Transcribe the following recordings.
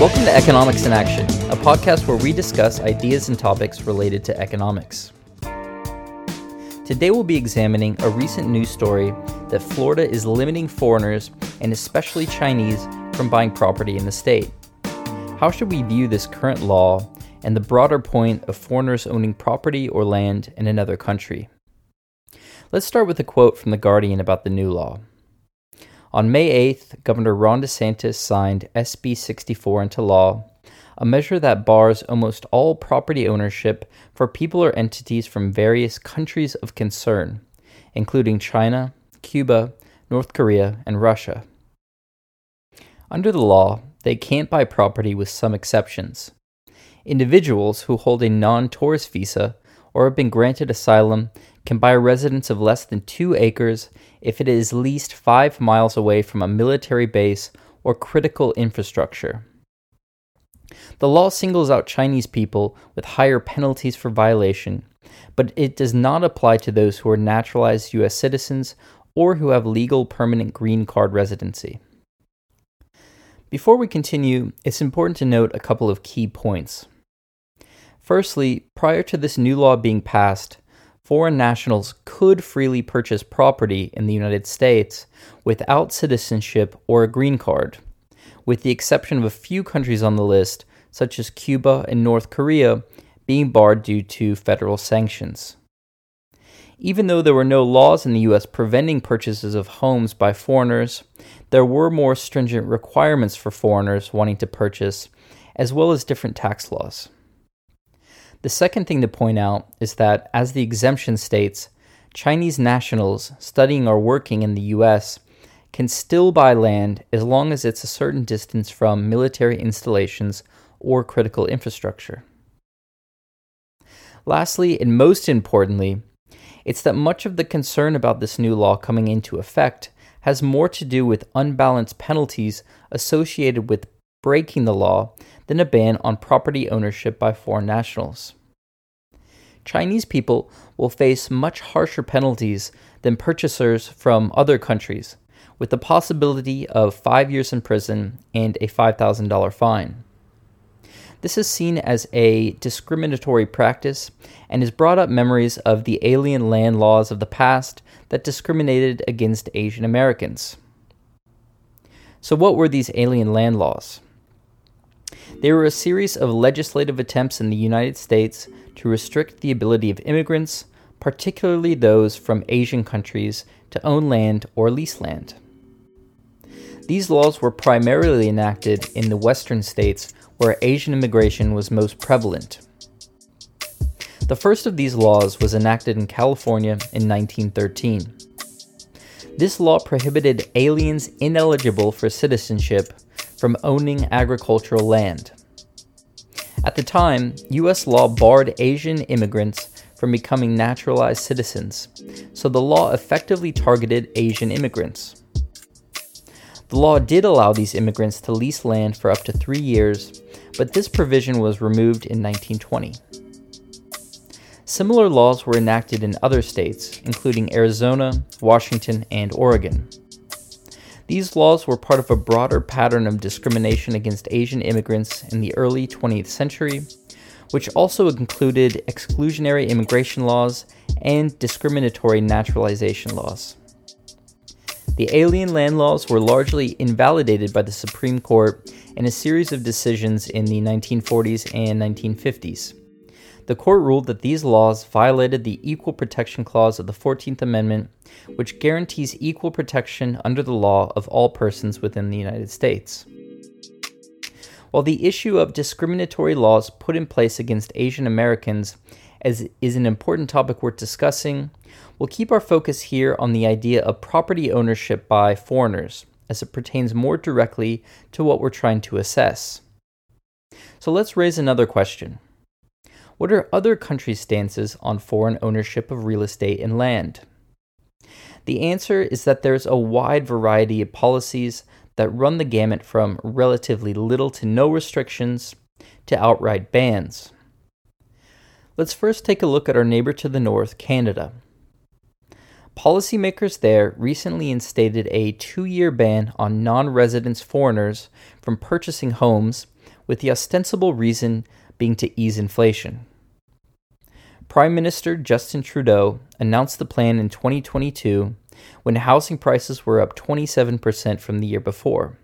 Welcome to Economics in Action, a podcast where we discuss ideas and topics related to economics. Today we'll be examining a recent news story that Florida is limiting foreigners, and especially Chinese, from buying property in the state. How should we view this current law and the broader point of foreigners owning property or land in another country? Let's start with a quote from The Guardian about the new law. On May 8th, Governor Ron DeSantis signed SB 64 into law, a measure that bars almost all property ownership for people or entities from various countries of concern, including China, Cuba, North Korea, and Russia. Under the law, they can't buy property with some exceptions. Individuals who hold a non tourist visa or have been granted asylum can buy a residence of less than two acres if it is least five miles away from a military base or critical infrastructure. The law singles out Chinese people with higher penalties for violation, but it does not apply to those who are naturalized U.S. citizens or who have legal permanent green card residency. Before we continue, it's important to note a couple of key points. Firstly, prior to this new law being passed, foreign nationals could freely purchase property in the United States without citizenship or a green card, with the exception of a few countries on the list, such as Cuba and North Korea, being barred due to federal sanctions. Even though there were no laws in the US preventing purchases of homes by foreigners, there were more stringent requirements for foreigners wanting to purchase, as well as different tax laws. The second thing to point out is that, as the exemption states, Chinese nationals studying or working in the US can still buy land as long as it's a certain distance from military installations or critical infrastructure. Lastly, and most importantly, it's that much of the concern about this new law coming into effect has more to do with unbalanced penalties associated with breaking the law than a ban on property ownership by foreign nationals. Chinese people will face much harsher penalties than purchasers from other countries, with the possibility of five years in prison and a $5,000 fine. This is seen as a discriminatory practice and has brought up memories of the alien land laws of the past that discriminated against Asian Americans. So, what were these alien land laws? They were a series of legislative attempts in the United States to restrict the ability of immigrants, particularly those from Asian countries, to own land or lease land. These laws were primarily enacted in the western states where Asian immigration was most prevalent. The first of these laws was enacted in California in 1913. This law prohibited aliens ineligible for citizenship from owning agricultural land. At the time, U.S. law barred Asian immigrants from becoming naturalized citizens, so the law effectively targeted Asian immigrants. The law did allow these immigrants to lease land for up to three years, but this provision was removed in 1920. Similar laws were enacted in other states, including Arizona, Washington, and Oregon. These laws were part of a broader pattern of discrimination against Asian immigrants in the early 20th century, which also included exclusionary immigration laws and discriminatory naturalization laws. The alien land laws were largely invalidated by the Supreme Court in a series of decisions in the 1940s and 1950s. The court ruled that these laws violated the Equal Protection Clause of the 14th Amendment, which guarantees equal protection under the law of all persons within the United States. While the issue of discriminatory laws put in place against Asian Americans as is an important topic worth discussing, we'll keep our focus here on the idea of property ownership by foreigners, as it pertains more directly to what we're trying to assess. So let's raise another question. What are other countries' stances on foreign ownership of real estate and land? The answer is that there's a wide variety of policies that run the gamut from relatively little to no restrictions to outright bans. Let's first take a look at our neighbor to the north, Canada. Policymakers there recently instated a two year ban on non resident foreigners from purchasing homes with the ostensible reason being to ease inflation. Prime Minister Justin Trudeau announced the plan in 2022 when housing prices were up 27% from the year before.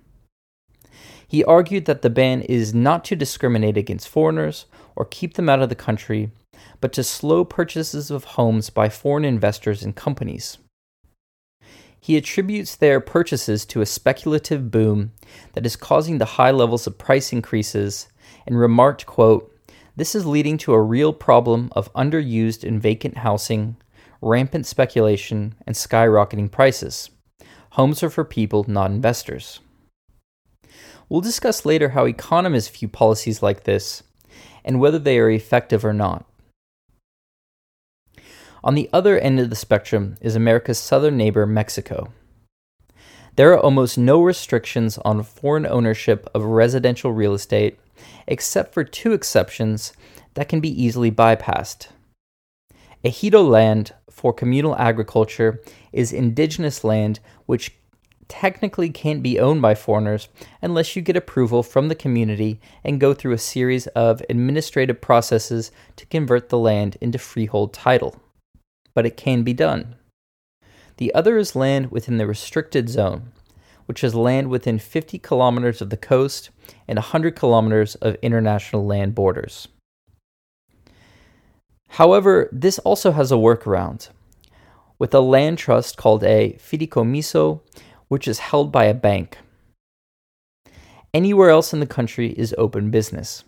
He argued that the ban is not to discriminate against foreigners or keep them out of the country, but to slow purchases of homes by foreign investors and companies. He attributes their purchases to a speculative boom that is causing the high levels of price increases and remarked, quote, this is leading to a real problem of underused and vacant housing, rampant speculation, and skyrocketing prices. Homes are for people, not investors. We'll discuss later how economists view policies like this and whether they are effective or not. On the other end of the spectrum is America's southern neighbor, Mexico. There are almost no restrictions on foreign ownership of residential real estate, except for two exceptions that can be easily bypassed. Ejido land for communal agriculture is indigenous land which technically can't be owned by foreigners unless you get approval from the community and go through a series of administrative processes to convert the land into freehold title. But it can be done. The other is land within the restricted zone, which is land within 50 kilometers of the coast and 100 kilometers of international land borders. However, this also has a workaround. With a land trust called a fideicomiso, which is held by a bank. Anywhere else in the country is open business.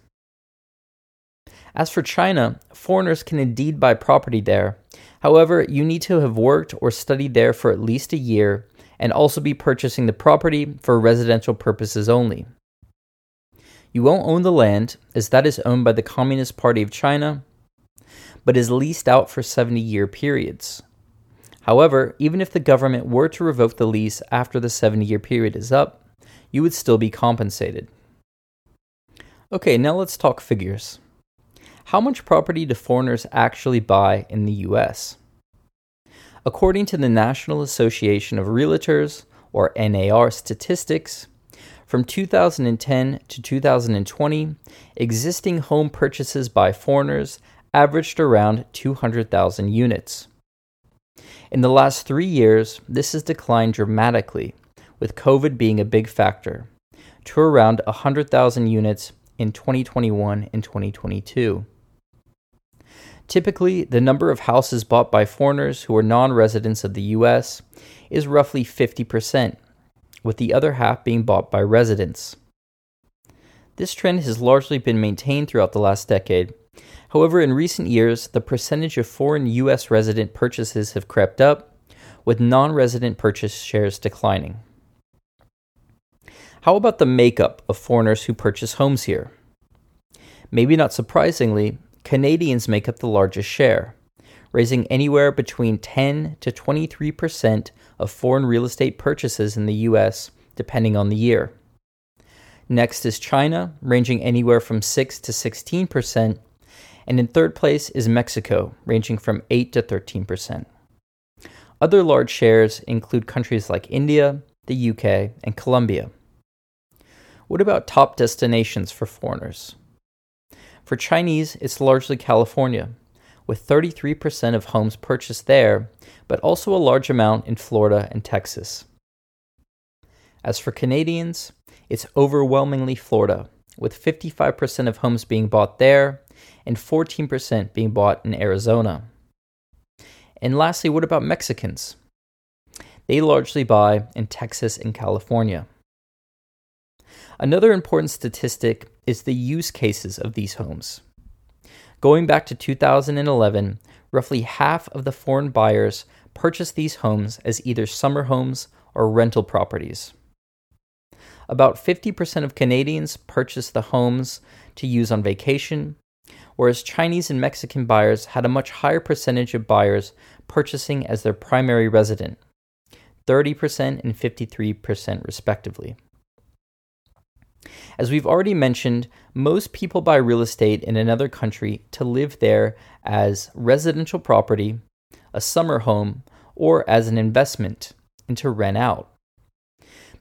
As for China, foreigners can indeed buy property there. However, you need to have worked or studied there for at least a year and also be purchasing the property for residential purposes only. You won't own the land, as that is owned by the Communist Party of China, but is leased out for 70 year periods. However, even if the government were to revoke the lease after the 70 year period is up, you would still be compensated. Okay, now let's talk figures. How much property do foreigners actually buy in the US? According to the National Association of Realtors, or NAR statistics, from 2010 to 2020, existing home purchases by foreigners averaged around 200,000 units. In the last three years, this has declined dramatically, with COVID being a big factor, to around 100,000 units in 2021 and 2022. Typically, the number of houses bought by foreigners who are non residents of the US is roughly 50%, with the other half being bought by residents. This trend has largely been maintained throughout the last decade, However, in recent years, the percentage of foreign U.S. resident purchases have crept up, with non resident purchase shares declining. How about the makeup of foreigners who purchase homes here? Maybe not surprisingly, Canadians make up the largest share, raising anywhere between 10 to 23 percent of foreign real estate purchases in the U.S., depending on the year. Next is China, ranging anywhere from 6 to 16 percent, and in third place is Mexico, ranging from 8 to 13%. Other large shares include countries like India, the UK, and Colombia. What about top destinations for foreigners? For Chinese, it's largely California, with 33% of homes purchased there, but also a large amount in Florida and Texas. As for Canadians, it's overwhelmingly Florida, with 55% of homes being bought there and 14% being bought in Arizona. And lastly, what about Mexicans? They largely buy in Texas and California. Another important statistic is the use cases of these homes. Going back to 2011, roughly half of the foreign buyers purchased these homes as either summer homes or rental properties. About 50% of Canadians purchased the homes to use on vacation, whereas Chinese and Mexican buyers had a much higher percentage of buyers purchasing as their primary resident 30% and 53%, respectively. As we've already mentioned, most people buy real estate in another country to live there as residential property, a summer home, or as an investment and to rent out.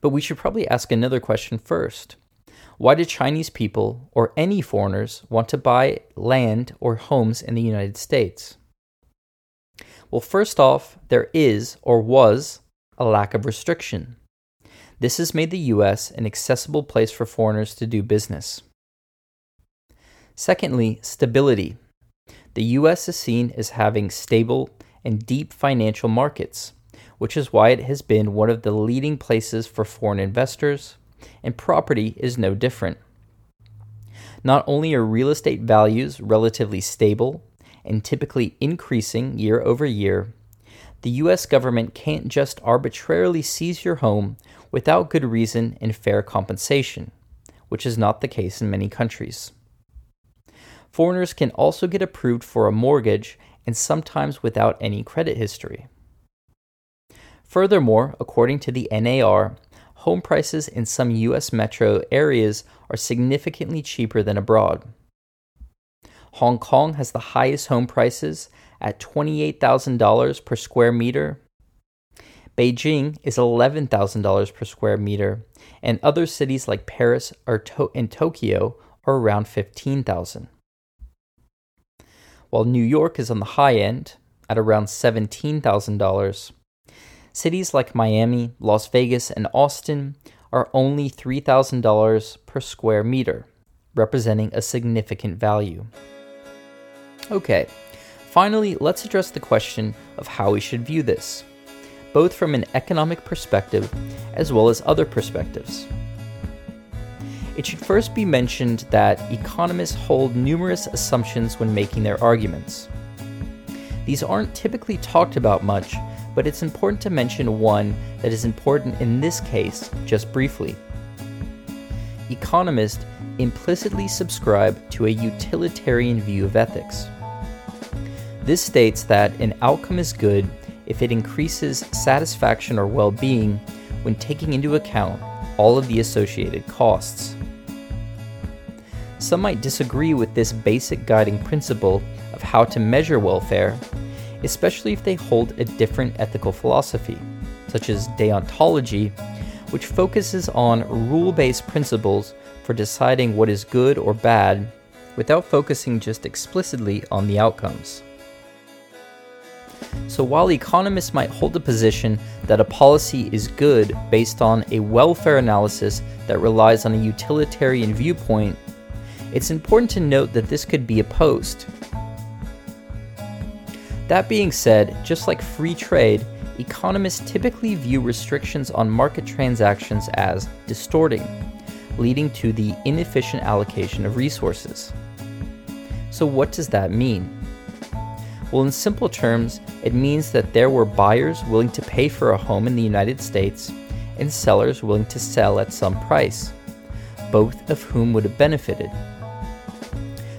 But we should probably ask another question first. Why do Chinese people or any foreigners want to buy land or homes in the United States? Well, first off, there is or was a lack of restriction. This has made the US an accessible place for foreigners to do business. Secondly, stability. The US is seen as having stable and deep financial markets, which is why it has been one of the leading places for foreign investors, and property is no different. Not only are real estate values relatively stable and typically increasing year over year, the US government can't just arbitrarily seize your home without good reason and fair compensation, which is not the case in many countries. Foreigners can also get approved for a mortgage and sometimes without any credit history. Furthermore, according to the NAR, home prices in some US metro areas are significantly cheaper than abroad. Hong Kong has the highest home prices at $28,000 per square meter. Beijing is $11,000 per square meter, and other cities like Paris or to- and Tokyo are around 15,000. While New York is on the high end at around $17,000, cities like Miami, Las Vegas, and Austin are only $3,000 per square meter, representing a significant value. Okay, finally, let's address the question of how we should view this, both from an economic perspective as well as other perspectives. It should first be mentioned that economists hold numerous assumptions when making their arguments. These aren't typically talked about much, but it's important to mention one that is important in this case just briefly. Economists implicitly subscribe to a utilitarian view of ethics. This states that an outcome is good if it increases satisfaction or well being when taking into account all of the associated costs. Some might disagree with this basic guiding principle of how to measure welfare, especially if they hold a different ethical philosophy, such as deontology, which focuses on rule based principles for deciding what is good or bad without focusing just explicitly on the outcomes. So while economists might hold the position that a policy is good based on a welfare analysis that relies on a utilitarian viewpoint, it's important to note that this could be opposed. That being said, just like free trade, economists typically view restrictions on market transactions as distorting, leading to the inefficient allocation of resources. So, what does that mean? Well, in simple terms, it means that there were buyers willing to pay for a home in the United States and sellers willing to sell at some price, both of whom would have benefited.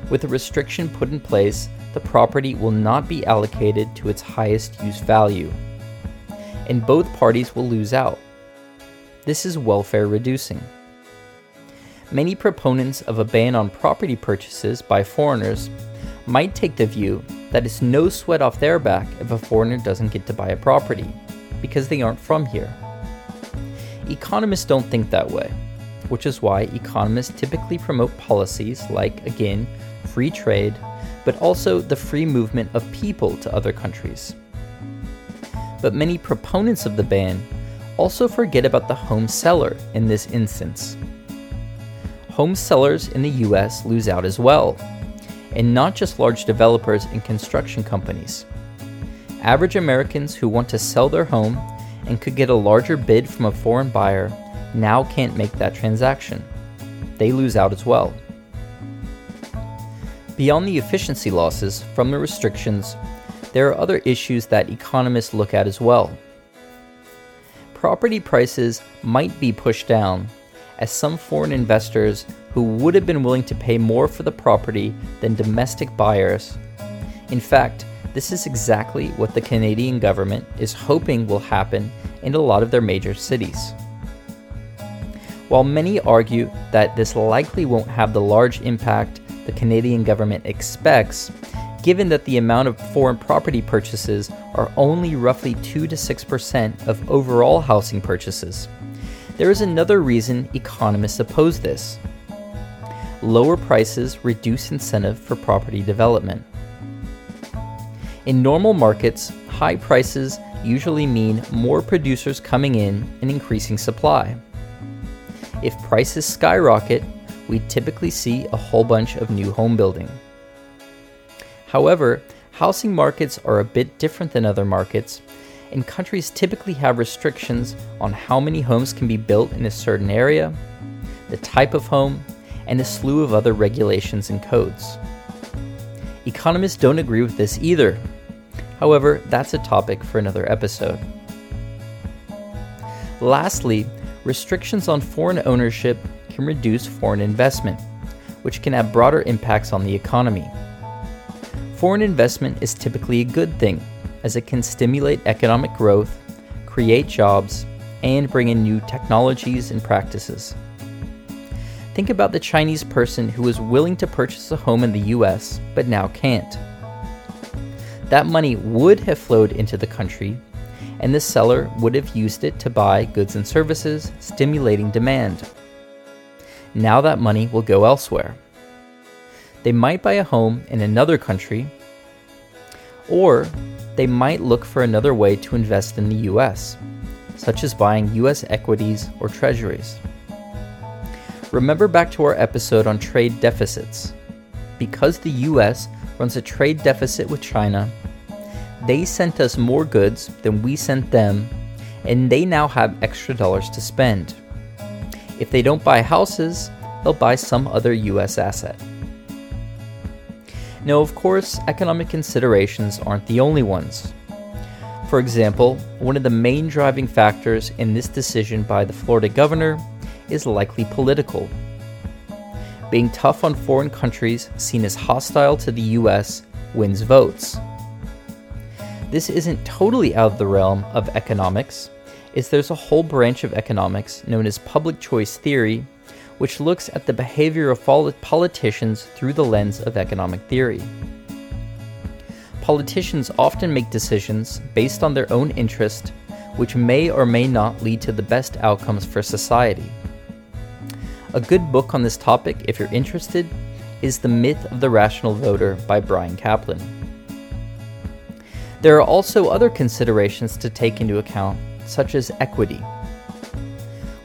With a restriction put in place, the property will not be allocated to its highest use value, and both parties will lose out. This is welfare reducing. Many proponents of a ban on property purchases by foreigners might take the view that it's no sweat off their back if a foreigner doesn't get to buy a property, because they aren't from here. Economists don't think that way, which is why economists typically promote policies like, again, free trade, but also the free movement of people to other countries. But many proponents of the ban also forget about the home seller in this instance. Home sellers in the US lose out as well and not just large developers and construction companies. Average Americans who want to sell their home and could get a larger bid from a foreign buyer now can't make that transaction. They lose out as well. Beyond the efficiency losses from the restrictions, there are other issues that economists look at as well. Property prices might be pushed down as some foreign investors who would have been willing to pay more for the property than domestic buyers. In fact, this is exactly what the Canadian government is hoping will happen in a lot of their major cities. While many argue that this likely won't have the large impact the Canadian government expects, given that the amount of foreign property purchases are only roughly 2 to 6% of overall housing purchases. There is another reason economists oppose this lower prices reduce incentive for property development. In normal markets, high prices usually mean more producers coming in and increasing supply. If prices skyrocket, we typically see a whole bunch of new home building. However, housing markets are a bit different than other markets, and countries typically have restrictions on how many homes can be built in a certain area, the type of home, and a slew of other regulations and codes. Economists don't agree with this either. However, that's a topic for another episode. Lastly, restrictions on foreign ownership can reduce foreign investment, which can have broader impacts on the economy. Foreign investment is typically a good thing, as it can stimulate economic growth, create jobs, and bring in new technologies and practices. Think about the Chinese person who was willing to purchase a home in the US but now can't. That money would have flowed into the country, and the seller would have used it to buy goods and services, stimulating demand. Now that money will go elsewhere. They might buy a home in another country, or they might look for another way to invest in the US, such as buying US equities or treasuries. Remember back to our episode on trade deficits. Because the US runs a trade deficit with China, they sent us more goods than we sent them, and they now have extra dollars to spend. If they don't buy houses, they'll buy some other US asset. Now, of course, economic considerations aren't the only ones. For example, one of the main driving factors in this decision by the Florida governor is likely political. Being tough on foreign countries seen as hostile to the US wins votes. This isn't totally out of the realm of economics, as there's a whole branch of economics known as public choice theory, which looks at the behavior of politicians through the lens of economic theory. Politicians often make decisions based on their own interest, which may or may not lead to the best outcomes for society. A good book on this topic, if you're interested, is The Myth of the Rational Voter by Bryan Caplan. There are also other considerations to take into account, such as equity.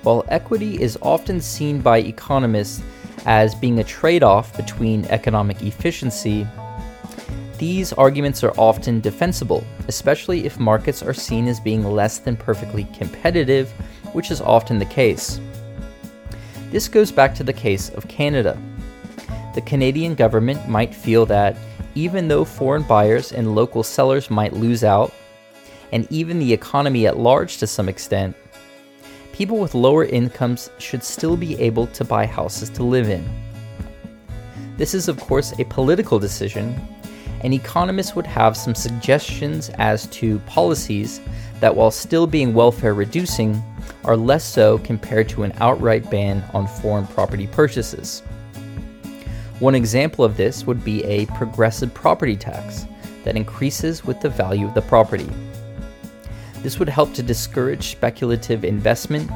While equity is often seen by economists as being a trade off between economic efficiency, these arguments are often defensible, especially if markets are seen as being less than perfectly competitive, which is often the case. This goes back to the case of Canada. The Canadian government might feel that even though foreign buyers and local sellers might lose out, and even the economy at large to some extent, people with lower incomes should still be able to buy houses to live in. This is, of course, a political decision, and economists would have some suggestions as to policies that, while still being welfare reducing, are less so compared to an outright ban on foreign property purchases. One example of this would be a progressive property tax that increases with the value of the property. This would help to discourage speculative investment,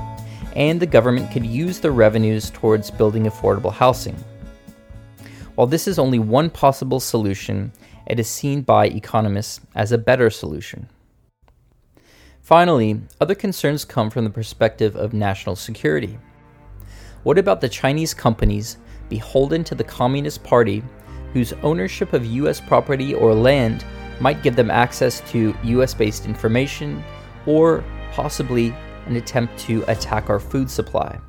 and the government could use the revenues towards building affordable housing. While this is only one possible solution, it is seen by economists as a better solution. Finally, other concerns come from the perspective of national security. What about the Chinese companies beholden to the Communist Party whose ownership of US property or land might give them access to US based information or possibly an attempt to attack our food supply?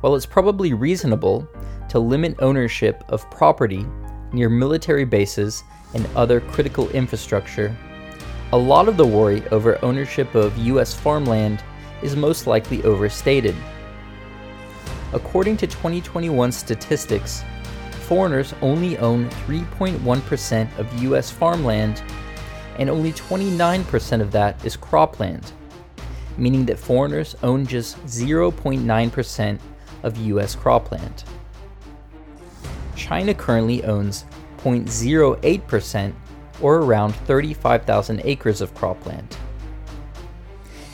While it's probably reasonable to limit ownership of property near military bases and other critical infrastructure a lot of the worry over ownership of U.S. farmland is most likely overstated. According to 2021 statistics, foreigners only own 3.1% of U.S. farmland, and only 29% of that is cropland, meaning that foreigners own just 0.9% of U.S. cropland. China currently owns 0.08% or around 35,000 acres of cropland.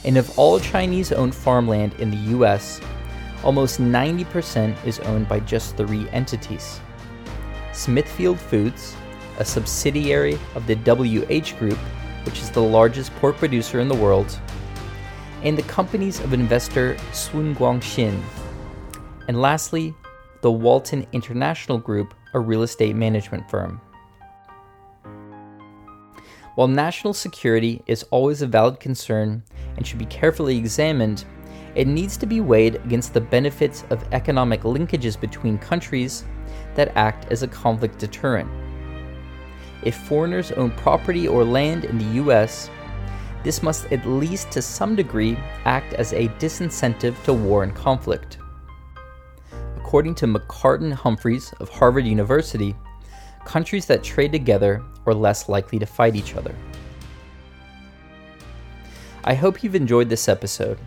And of all Chinese owned farmland in the US, almost 90% is owned by just three entities Smithfield Foods, a subsidiary of the WH Group, which is the largest pork producer in the world, and the companies of investor Sun Guangxin. And lastly, the Walton International Group, a real estate management firm. While national security is always a valid concern and should be carefully examined, it needs to be weighed against the benefits of economic linkages between countries that act as a conflict deterrent. If foreigners own property or land in the US, this must at least to some degree act as a disincentive to war and conflict. According to Macartan Humphreys of Harvard University, countries that trade together are less likely to fight each other. I hope you've enjoyed this episode.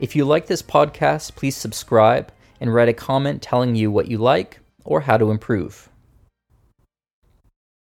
If you like this podcast, please subscribe and write a comment telling you what you like or how to improve.